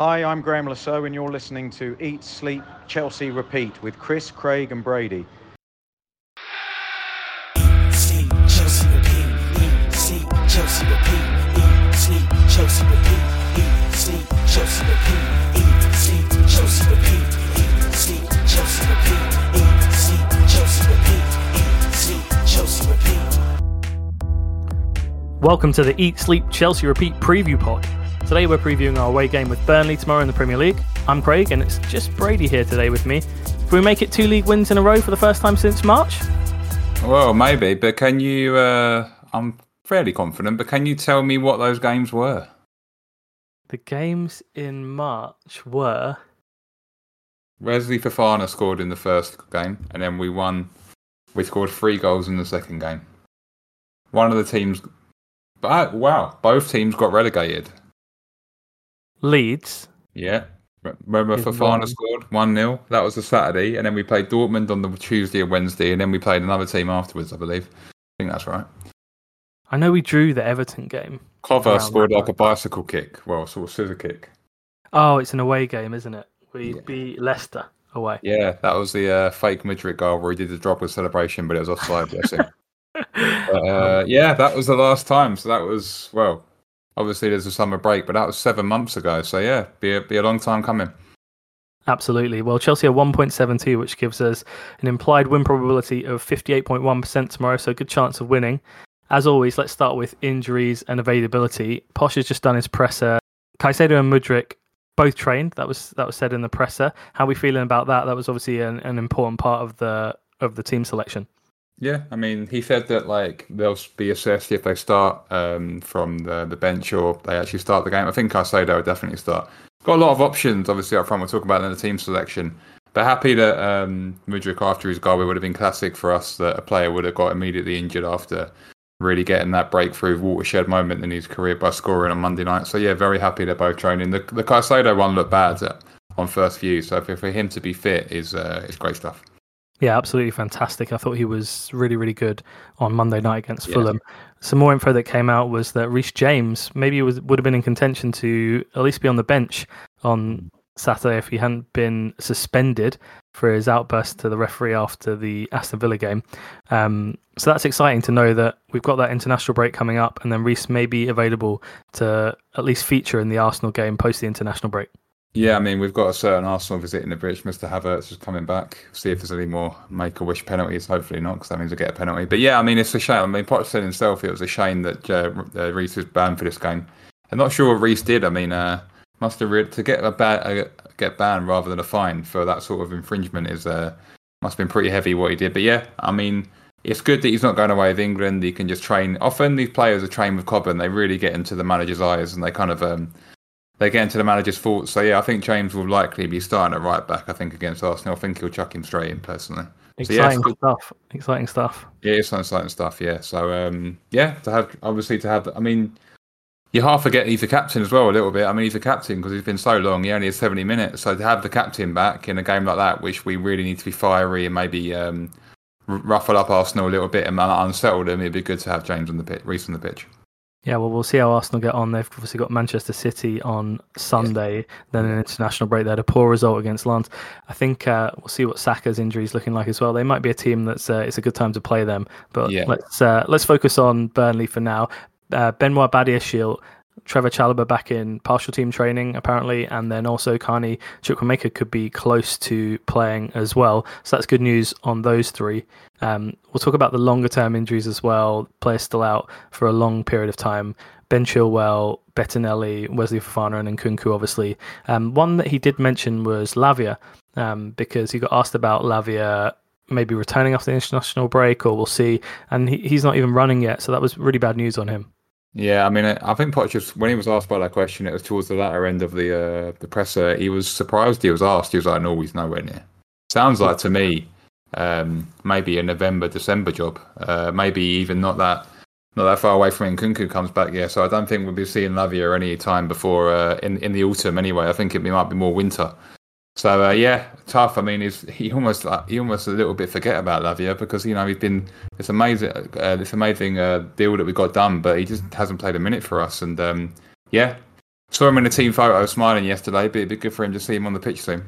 Hi, I'm Graham Lasso, and you're listening to Eat, Sleep, Chelsea Repeat with Chris, Craig, and Brady. Welcome to the Eat, Sleep, Chelsea Repeat preview pod. Today we're previewing our away game with Burnley tomorrow in the Premier League. I'm Craig, and it's just Brady here today with me. Can we make it two league wins in a row for the first time since March? Well, maybe, but can you? Uh, I'm fairly confident, but can you tell me what those games were? The games in March were Wesley Fofana scored in the first game, and then we won. We scored three goals in the second game. One of the teams, but wow, both teams got relegated. Leeds. Yeah, remember Is Fofana one- scored one 0 That was a Saturday, and then we played Dortmund on the Tuesday and Wednesday, and then we played another team afterwards. I believe. I think that's right. I know we drew the Everton game. Clover scored like a bicycle kick, well, sort of scissor kick. Oh, it's an away game, isn't it? We Yeah. beat Leicester away. Yeah, that was the uh, fake Madrid goal where he did the drop with celebration, but it was offside. bless him. But, uh, yeah, that was the last time. So that was well, obviously there's a summer break, but that was seven months ago. So yeah, be a, be a long time coming. Absolutely. Well, Chelsea are 1.72, which gives us an implied win probability of 58.1% tomorrow, so good chance of winning. As always, let's start with injuries and availability. Poch has just done his presser. Caicedo and Mudryk both trained. That was that was said in the presser. How are we feeling about that? That was obviously an, an important part of the of the team selection. Yeah, I mean, he said that like they'll be assessed if they start um, from the the bench or they actually start the game. I think Caicedo would definitely start. Got a lot of options, obviously up front. We'll talk about in the team selection. But happy that um, Mudryk after his goal, it would have been classic for us that a player would have got immediately injured after really getting that breakthrough watershed moment in his career by scoring on Monday night. So yeah, very happy they're both training. The the one looked bad uh, on first view, so for, for him to be fit is uh, is great stuff. Yeah, absolutely fantastic. I thought he was really, really good on Monday night against Yeah. Fulham. Some more info that came out was that Reece James maybe was would have been in contention to at least be on the bench on Saturday if he hadn't been suspended for his outburst to the referee after the Aston Villa game. Um, so that's exciting to know that we've got that international break coming up, and then Reece may be available to at least feature in the Arsenal game post the international break. Yeah, I mean, we've got a certain Arsenal visiting the bridge. Mr. Havertz is coming back. See if there's any more make a wish penalties. Hopefully not, because that means we get a penalty. But yeah, I mean, it's a shame. I mean, Poch said himself it was a shame that uh, uh, Reece was banned for this game. I'm not sure what Reece did. I mean, uh, must have re- to get a ba- uh, get banned rather than a fine for that sort of infringement is uh, must have been pretty heavy what he did. But yeah, I mean, it's good that he's not going away with England. He can just train. Often these players are trained with Cobham. They really get into the manager's eyes and they kind of um, they get into the manager's thoughts. So yeah, I think James will likely be starting at right back. I think against Arsenal, I think he'll chuck him straight in personally. So, yeah, Exciting stuff. Exciting stuff. Yeah, it's exciting stuff. Yeah. So um, yeah, to have obviously to have. I mean, you half forget he's the captain as well a little bit. I mean, he's the captain because he's been so long. He only has seventy minutes. So to have the captain back in a game like that, which we really need to be fiery and maybe um, ruffle up Arsenal a little bit and unsettle them, it'd be good to have James on the pitch, Reece on the pitch. Yeah, well, we'll see how Arsenal get on. They've obviously got Manchester City on Sunday, then an international break. They had a poor result against Lens. I think uh, we'll see what Saka's injury is looking like as well. They might be a team that's uh, it's a good time to play them. But Yeah. let's uh, let's focus on Burnley for now. Uh, Benoit Badiashile, Trevor Chalobah back in partial team training apparently, and then also Carney Chukwuemeka could be close to playing as well. So that's good news on those three. Um, we'll talk about the longer term injuries as well. Players still out for a long period of time. Ben Chilwell, Bettinelli, Wesley Fofana, and Nkunku, obviously. Um, one that he did mention was Lavia, um, because he got asked about Lavia maybe returning after the international break, or we'll see. And he, he's not even running yet, so that was really bad news on him. Yeah, I mean, I think Poch when he was asked by that question, it was towards the latter end of the uh, the presser. He was surprised he was asked. He was like, "No, he's nowhere near." Sounds like to me, um, maybe a November December job. Uh, maybe even not that not that far away from when Nkunku comes back. Yeah, so I don't think we'll be seeing Lavia any time before uh, in in the autumn. Anyway, I think it might be more winter. So uh, yeah, tough. I mean, he's, he almost like, he almost a little bit forget about Lavia because you know he's been this amazing uh, this amazing uh, deal that we got done, but he just hasn't played a minute for us. And um, yeah, Saw him in a team photo smiling yesterday, but it'd be good for him to see him on the pitch soon.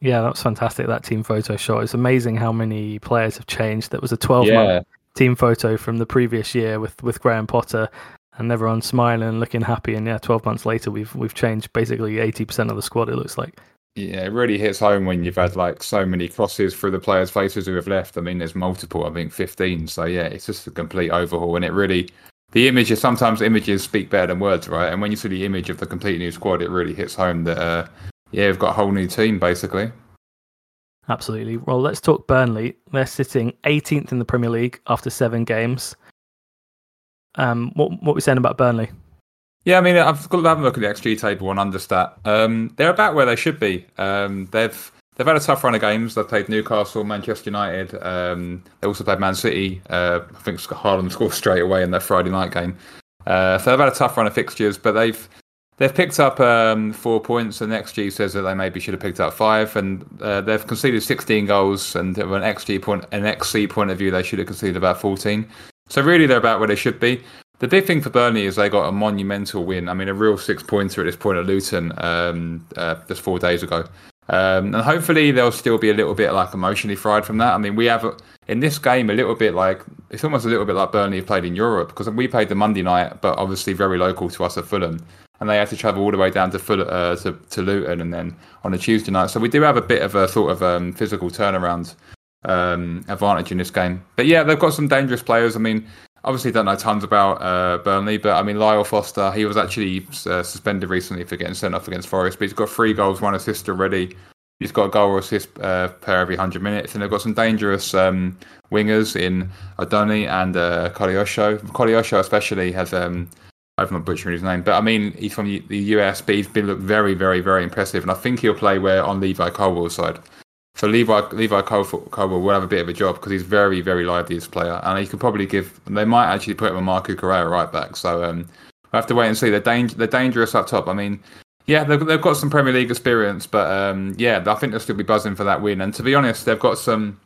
Yeah, that was fantastic. That team photo shot. It's amazing how many players have changed. That was a 12 Yeah. month team photo from the previous year with, with Graham Potter and everyone smiling and looking happy. And yeah, 12 months later, we've we've changed basically 80% of the squad, it looks like. Yeah, it really hits home when you've had like so many crosses through the players' faces who have left. I mean, there's multiple, I think 15. So yeah, it's just a complete overhaul, and it really the images sometimes images speak better than words, right? And when you see the image of the complete new squad, it really hits home that uh, yeah, we've got a whole new team basically. Absolutely. Well, let's talk Burnley. They're sitting 18th in the Premier League after seven games. Um, what what are we saying about Burnley? Yeah, I mean, I've got to have a look at the XG table on Understat. Um, they're about where they should be. Um, they've they've had a tough run of games. They've played Newcastle, Manchester United. Um, they also played Man City. Uh, I think Haaland scored straight away in their Friday night game. Uh, so they've had a tough run of fixtures, but they've they've picked up um, four points. And XG says that they maybe should have picked up five, and uh, they've conceded 16 goals. And from an XG point, an XG point of view, they should have conceded about 14. So really, they're about where they should be. The big thing for Burnley is they got a monumental win. I mean, a real six pointer at this point at Luton um, uh, just four days ago. Um, and hopefully they'll still be a little bit like emotionally fried from that. I mean, we have in this game a little bit like it's almost a little bit like Burnley have played in Europe because we played the Monday night, but obviously very local to us at Fulham, and they had to travel all the way down to Fulham, uh, to, to Luton and then on a Tuesday night. So we do have a bit of a sort of um, physical turnaround um, advantage in this game. But yeah, they've got some dangerous players. I mean, obviously don't know tons about uh, Burnley, but I mean Lyle Foster, he was actually uh, suspended recently for getting sent off against Forest, but he's got three goals, one assist already. He's got a goal or assist uh, per every hundred minutes, and they've got some dangerous um, wingers in Adoni and uh, Koleosho. Especially has. Um, I'm not butchering his name, but I mean he's from the US, but he's been looked very, very, very impressive, and I think he'll play where on Levi Colwill's side. So Levi Levi Colwill will have a bit of a job because he's very very lively as a player, and he could probably give. They might actually put him on Marco Correa right back. So um, we have to wait and see. They're, dang- they're dangerous up top. I mean, yeah, they've, they've got some Premier League experience, but um, yeah, I think they'll still be buzzing for that win. And to be honest, they've got some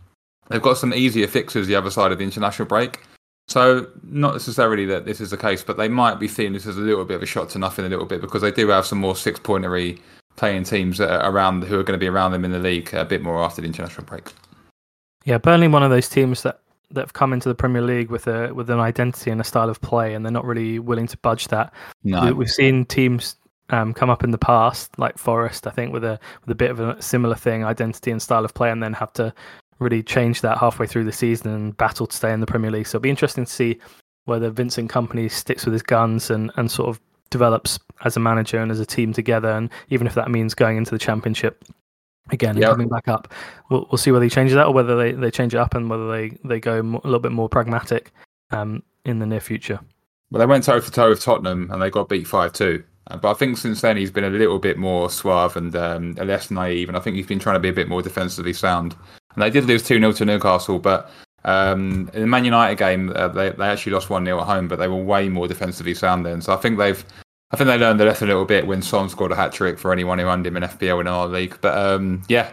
they've got some easier fixes the other side of the international break. So not necessarily that this is the case, but they might be seeing this as a little bit of a shot to nothing, a little bit because they do have some more six pointery playing teams that are around who are going to be around them in the league a bit more after the international break. Yeah, Burnley, one of those teams that that have come into the Premier League with a with an identity and a style of play, and they're not really willing to budge that. No, We, we've seen teams um, come up in the past, like Forest, I think, with a with a bit of a similar thing, identity and style of play, and then have to really change that halfway through the season and battle to stay in the Premier League. So it'll be interesting to see whether Vincent Kompany sticks with his guns and, and sort of develops as a manager and as a team together, and even if that means going into the Championship again and coming back up, we'll, we'll see whether he changes that or whether they, they change it up and whether they they go a little bit more pragmatic um, in the near future. Well, they went toe to toe with Tottenham and they got beat 5 2. But I think since then he's been a little bit more suave and um, less naive. And I think he's been trying to be a bit more defensively sound. And they did lose 2 0 to Newcastle. But um, in the Man United game, uh, they, they actually lost 1 0 at home, but they were way more defensively sound then. So I think they've. I think they learned the lesson a little bit when Son scored a hat trick for anyone who owned him in FPL in our league. But um, yeah,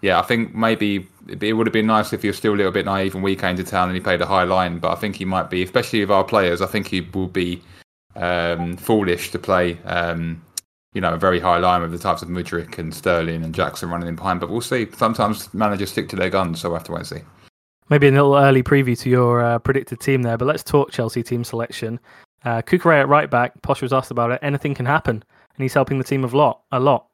yeah, I think maybe it would have been nice if he was still a little bit naive when we came to town and he played a high line. But I think he might be, especially with our players, I think he will be um, foolish to play, um, you know, a very high line with the types of Mudryk and Sterling and Jackson running in behind. But we'll see. Sometimes managers stick to their guns, so we'll have to wait and see. Maybe a little early preview to your uh, predicted team there, but let's talk Chelsea team selection. Uh, Cucurella at right back. Poch was asked about it. Anything can happen, and he's helping the team a lot. A lot.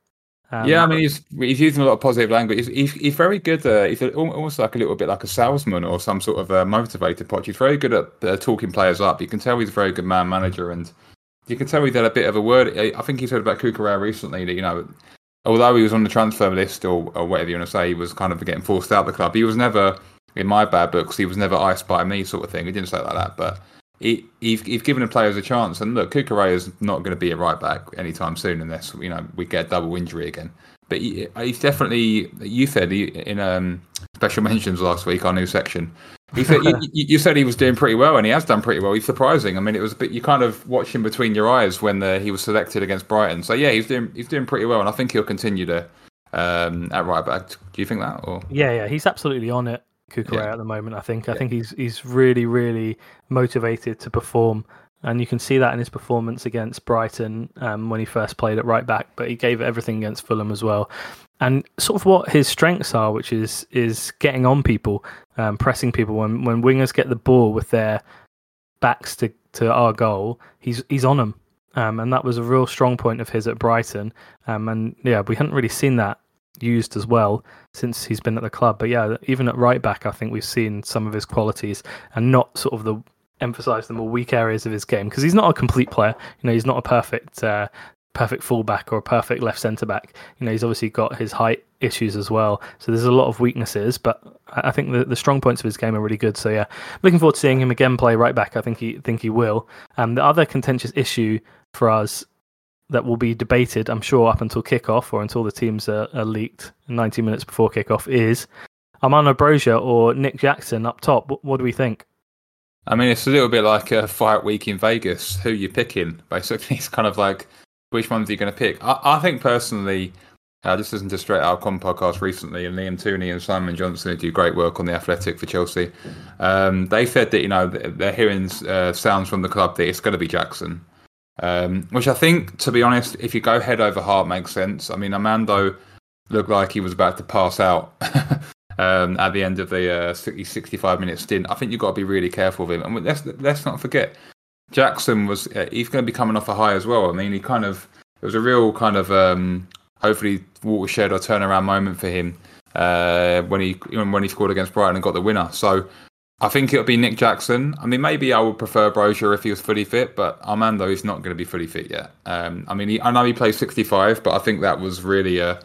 Um, yeah, I mean, he's he's using a lot of positive language. He's he's, he's very good. Uh, he's almost like a little bit like a salesman or some sort of a motivated Poch. He's very good at uh, talking players up. You can tell he's a very good man manager, and you can tell he's had a bit of a word. I I think he said about Cucurella recently that you know, although he was on the transfer list or, or whatever you want to say, he was kind of getting forced out of the club. He was never in my bad books. He was never iced by me, sort of thing. He didn't say it like that, but. He, he's, he's given the players a chance, and look, Cucurella is not going to be a right back anytime soon, unless you know we get a double injury again but he, he's definitely. You said he, in um, special mentions last week, our new section. He said you, you said he was doing pretty well, and he has done pretty well. He's surprising. I mean, it was a bit. You kind of watch him between your eyes when the, he was selected against Brighton. So yeah, he's doing he's doing pretty well, and I think he'll continue to um, at right back. Do you think that? Or Yeah, yeah, he's absolutely on it. Cucurella Yeah. at the moment. I think. I Yeah. think he's he's really really motivated to perform and you can see that in his performance against Brighton um, when he first played at right back. But he gave everything against Fulham as well, and sort of what his strengths are, which is is getting on people, um, pressing people. When when wingers get the ball with their backs to, to our goal, he's he's on them, um, and that was a real strong point of his at Brighton. Um, and yeah, we hadn't really seen that used as well since he's been at the club. But yeah, even at right back, I think we've seen some of his qualities and not sort of the emphasize the more weak areas of his game because he's not a complete player. You know, he's not a perfect uh, perfect fullback or a perfect left centre back. You know, he's obviously got his height issues as well. So there's a lot of weaknesses, but I think the, the strong points of his game are really good. So yeah, looking forward to seeing him again play right back. I think he think he will. Um, the other contentious issue for us that will be debated, I'm sure, up until kickoff or until the teams are, are leaked 90 minutes before kickoff is Armando Broja or Nick Jackson up top. What, what do we think? I mean, it's a little bit like a fight week in Vegas. Who you picking? Basically, it's kind of like which ones are you going to pick? I, I think personally, I just listened to Straight Out Com podcast recently, and Liam Twomey and Simon Johnson do great work on the Athletic for Chelsea. Um, they said that you know they're hearing uh, sounds from the club that it's going to be Jackson, um, which I think, to be honest, if you go head over heart, makes sense. I mean, Armando looked like he was about to pass out um, at the end of the uh, 60, 65 minute stint. I think you've got to be really careful with him. And let's let's not forget, Jackson was uh, he's going to be coming off a high as well. I mean, he kind of it was a real kind of um, hopefully watershed or turnaround moment for him uh, when he when he scored against Brighton and got the winner. So I think it'll be Nick Jackson. I mean, maybe I would prefer Broja if he was fully fit, but Armando is not going to be fully fit yet. Um, I mean, he, I know he plays 65, but I think that was really a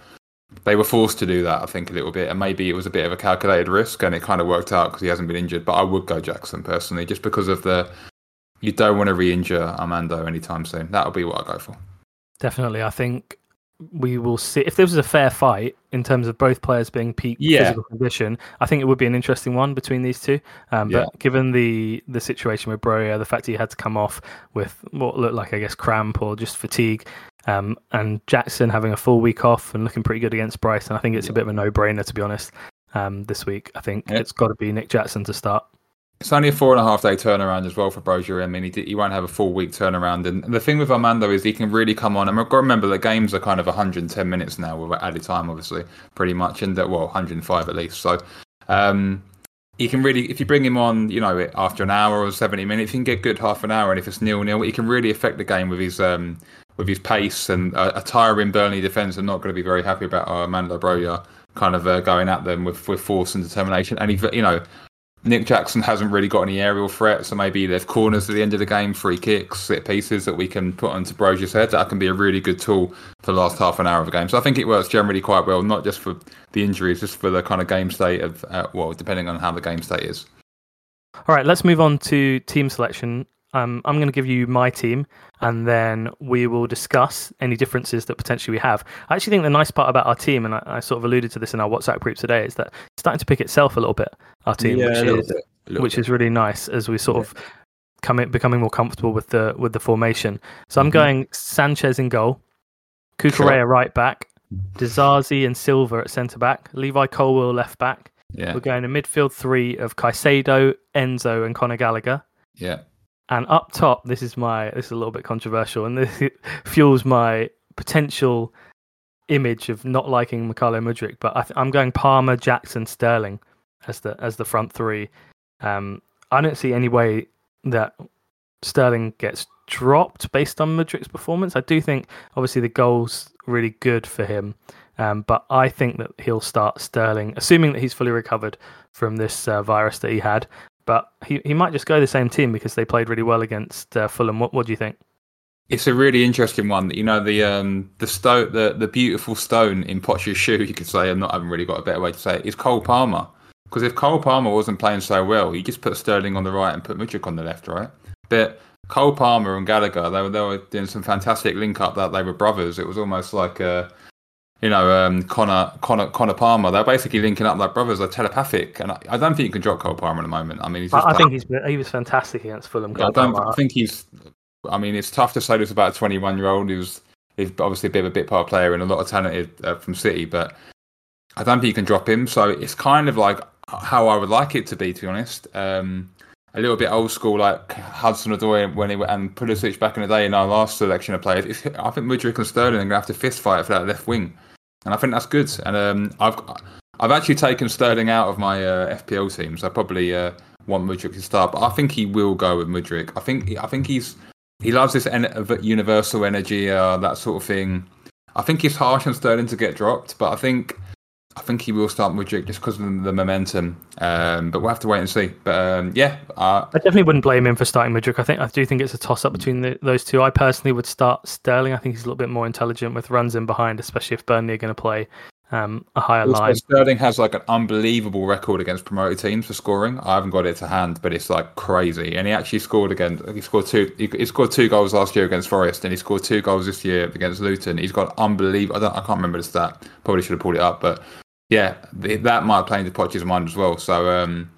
they were forced to do that. I think a little bit, and maybe it was a bit of a calculated risk, and it kind of worked out because he hasn't been injured. But I would go Jackson personally, just because of the you don't want to re-injure Armando anytime soon. That'll be what I go for. Definitely, I think we will see if this was a fair fight in terms of both players being peak yeah. physical condition. I think it would be an interesting one between these two. Um, yeah. But given the the situation with Broja, the fact he had to come off with what looked like I guess cramp or just fatigue, um, and Jackson having a full week off and looking pretty good against Bryce, and I think it's yeah. a bit of a no brainer to be honest. Um, this week, I think it's got to be Nick Jackson to start. It's only a four and a half day turnaround as well for Broja. I mean, he, he won't have a full week turnaround. And the thing with Armando is he can really come on. And remember the games are kind of 110 minutes now with added time, obviously, pretty much. And well, 105 at least. So um, he can really, if you bring him on, you know, after an hour or 70 minutes, he can get good half an hour. And if it's nil nil, he can really affect the game with his um, with his pace. And a, a tiring Burnley defence are not going to be very happy about Armando Broja kind of uh, going at them with, with force and determination. And he, you know, Nick Jackson hasn't really got any aerial threat, so maybe there's corners at the end of the game, free kicks, set pieces that we can put onto Broja's head. That can be a really good tool for the last half an hour of the game. So I think it works generally quite well, not just for the injuries, just for the kind of game state of, uh, well, depending on how the game state is. All right, let's move on to team selection. Um, I'm going to give you my team, and then we will discuss any differences that potentially we have. I actually think the nice part about our team, and I, I sort of alluded to this in our WhatsApp group today, is that it's starting to pick itself a little bit. Our team, yeah, which is bit, which bit. is really nice as we sort yeah. of coming becoming more comfortable with the with the formation. So I'm mm-hmm. going Sanchez in goal, Cucurella sure. right back, Disasi and Silva at centre back, Levi Colwill left back. Yeah. We're going a midfield three of Caicedo, Enzo, and Conor Gallagher. Yeah. And up top, this is my this is a little bit controversial, and this fuels my potential image of not liking Mykhailo Mudryk. But I am going Palmer, Jackson, Sterling as the as the front three. Um, I don't see any way that Sterling gets dropped based on Mudryk's performance. I do think obviously the goal's really good for him, um, but I think that he'll start Sterling, assuming that he's fully recovered from this uh, virus that he had but he, he might just go the same team because they played really well against uh, Fulham. What what do you think? It's a really interesting one. You know the um the stone the the beautiful stone in Poch's shoe. You could say, I'm not. I haven't really got a better way to say it. Is Cole Palmer because if Cole Palmer wasn't playing so well, he just put Sterling on the right and put Mudryk on the left, right? But Cole Palmer and Gallagher, they were they were doing some fantastic link up that they were brothers. It was almost like a you know, um, Connor, Connor, Connor Palmer. They're basically linking up like brothers. They're telepathic, and I, I don't think you can drop Cole Palmer at the moment. I mean, he's I, I think he's he was fantastic against Fulham. I don't. I think he's. I mean, it's tough to say this about a 21 year old who's is obviously a bit of a bit part player and a lot of talented uh, from City, but I don't think you can drop him. So it's kind of like how I would like it to be, to be honest. Um, a little bit old school, like Hudson Odoi when he went and Pulisic back in the day in our last selection of players. I think Mudryk and Sterling are going to have to fist fight for that left wing, and I think that's good. And um, I've I've actually taken Sterling out of my uh, FPL team, so I probably uh, want Mudryk to start. But I think he will go with Mudryk. I think I think he's he loves this en- universal energy, uh, that sort of thing. I think it's harsh on Sterling to get dropped, but I think I think he will start Mudryk just because of the momentum. Um, but we'll have to wait and see. But um, yeah, uh, I definitely wouldn't blame him for starting Mudryk. I think I do think it's a toss up between the, those two. I personally would start Sterling. I think he's a little bit more intelligent with runs in behind, especially if Burnley are going to play um, a higher also, line. Sterling has like an unbelievable record against promoted teams for scoring. I haven't got it to hand, but it's like crazy. And he actually scored again. He scored two. He, he scored two goals last year against Forest, and he scored two goals this year against Luton. He's got unbelievable. I, don't, I can't remember the stat. Probably should have pulled it up, but yeah, that might play into Poch's mind as well. So um,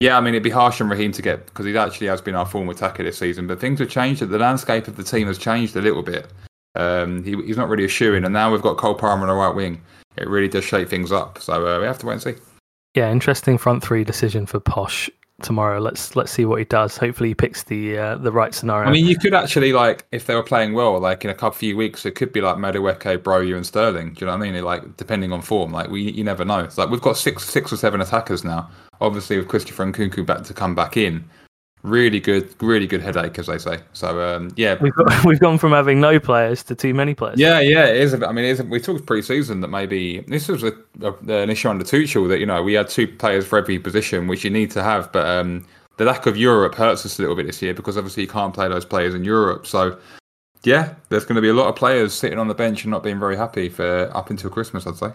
yeah, I mean it'd be harsh on Raheem to get because he actually has been our form attacker this season, but things have changed. The landscape of the team has changed a little bit. Um, he, he's not really a shoe in, and now we've got Cole Palmer on the right wing. It really does shake things up. So uh, we have to wait and see. Yeah, interesting front three decision for Poch tomorrow. Let's let's see what he does. Hopefully, he picks the uh, the right scenario. I mean, you could actually like if they were playing well, like in a couple few weeks, it could be like Madueke, Broja, and Sterling. Do you know what I mean? Like depending on form, like we you never know. It's like we've got six six or seven attackers now. Obviously, with Christopher Nkunku back to come back in, really good, really good headache, as they say. So um, yeah, we've got, we've gone from having no players to too many players. Yeah, yeah, it is. I mean, it is, we talked pre-season that maybe this was a, a, an issue under Tuchel that you know we had two players for every position, which you need to have, but um, the lack of Europe hurts us a little bit this year because obviously you can't play those players in Europe. So yeah, there's going to be a lot of players sitting on the bench and not being very happy for up until Christmas, I'd say.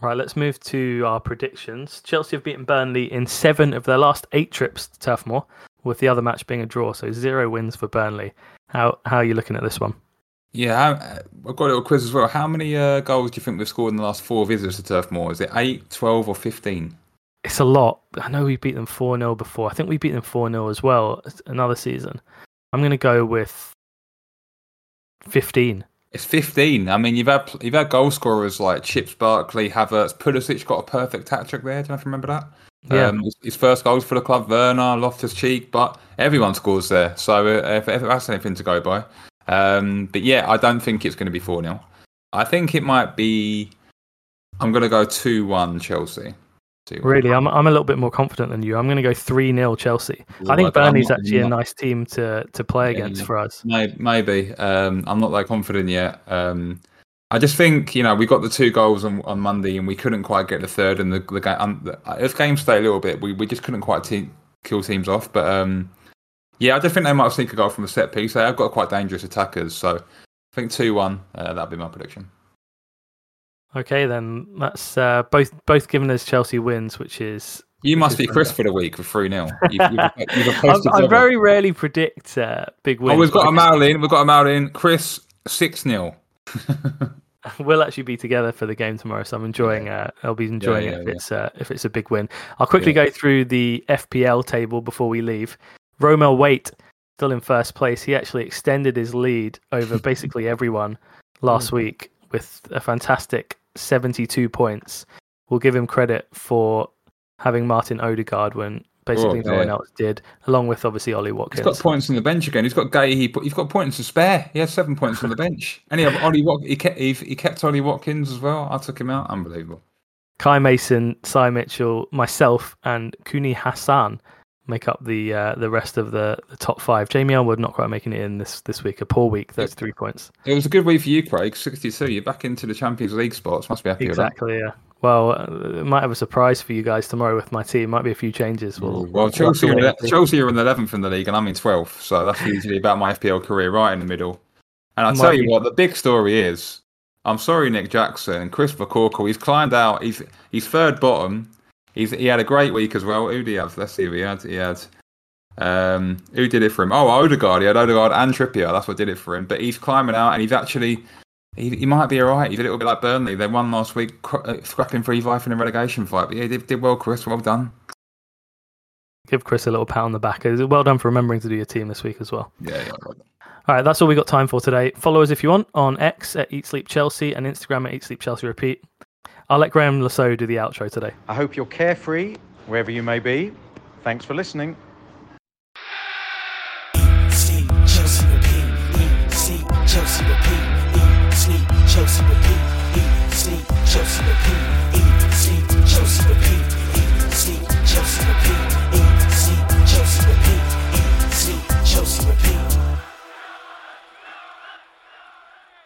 Right, let's move to our predictions. Chelsea have beaten Burnley in seven of their last eight trips to Turf Moor, with the other match being a draw. So zero wins for Burnley. How how are you looking at this one? Yeah, I've got a little quiz as well. How many uh, goals do you think we've scored in the last four visits to Turf Moor? Is it 8, 12, or 15? It's a lot. I know we beat them 4 0 before. I think we beat them 4 0 as well another season. I'm going to go with 15. It's 15. I mean, you've had you've had goal scorers like Chips Barkley, Havertz, Pulisic got a perfect hat trick there. Do you remember that? Yeah. Um, his first goals for the club, Werner, Loftus Cheek, but everyone scores there. So uh, if, if that's anything to go by. Um, but yeah, I don't think it's going to be 4 0. I think it might be. I'm going to go 2 1 Chelsea. Really, I'm I'm a little bit more confident than you. I'm going to go three 0 Chelsea. I think Burnley's not, actually not, a nice team to to play yeah, against for us. Maybe, maybe. Um, I'm not that confident yet. Um, I just think you know we got the two goals on, on Monday and we couldn't quite get the third and the the game. Um, if games stay a little bit, we, we just couldn't quite te- kill teams off. But um, yeah, I just think they might sneak a goal from a set piece. They have got quite dangerous attackers, so I think two one. Uh, that'd be my prediction. Okay, then that's uh, both both given us Chelsea wins, which is you must be Chris for the week with three 0 I very rarely predict uh, big wins. Oh, we've got a mail in. We've got a mail in. Chris six 0 We'll actually be together for the game tomorrow, so I'm enjoying. Uh, I'll be enjoying yeah, yeah, it if yeah. it's uh, if it's a big win. I'll quickly go through the FPL table before we leave. Romel Waite still in first place. He actually extended his lead over basically everyone last mm. week with a fantastic 72 points. We'll give him credit for having Martin Odegaard when basically oh, no one else did, along with obviously Ollie Watkins. He's got points on the bench again. He's got Gay. He he's got points to spare. He has seven points on the bench, and he had Ollie Wat- he kept he, he kept Ollie Watkins as well. I took him out. Unbelievable. Kai Mason, Cy Mitchell, myself, and Kuni Hassan make up the uh, the rest of the, the top five. Jamie Elwood not quite making it in this this week. A poor week. Those three points. It was a good week for you, Craig. Sixty-two. You're back into the Champions League spots. Must be happy. Exactly. Yeah. Well, it might have a surprise for you guys tomorrow with my team. Might be a few changes. We'll, well, Chelsea, are, Chelsea are in the eleventh in the league, and I'm in twelfth. So that's usually about my FPL career, right in the middle. And I'll tell you what, the big story is. I'm sorry, Nick Jackson, Chris McCorkle. He's climbed out. He's he's third bottom. He's he had a great week as well. Who did he have? Let's see. who He had he had um, who did it for him? Oh, Odegaard. He had Odegaard and Trippier. That's what did it for him. But he's climbing out, and he's actually he, he might be all right. He's a little bit like Burnley. They won last week, uh, scrapping for life in a relegation fight. But yeah, did, did well, Chris. Well done. Give Chris a little pat on the back. Well done for remembering to do your team this week as well. Yeah, yeah. All right, that's all we got time for today. Follow us if you want on X at Eat Sleep Chelsea and Instagram at Eat Sleep Chelsea Repeat. I'll let Graham Saux do the outro today. I hope you're carefree wherever you may be. Thanks for listening.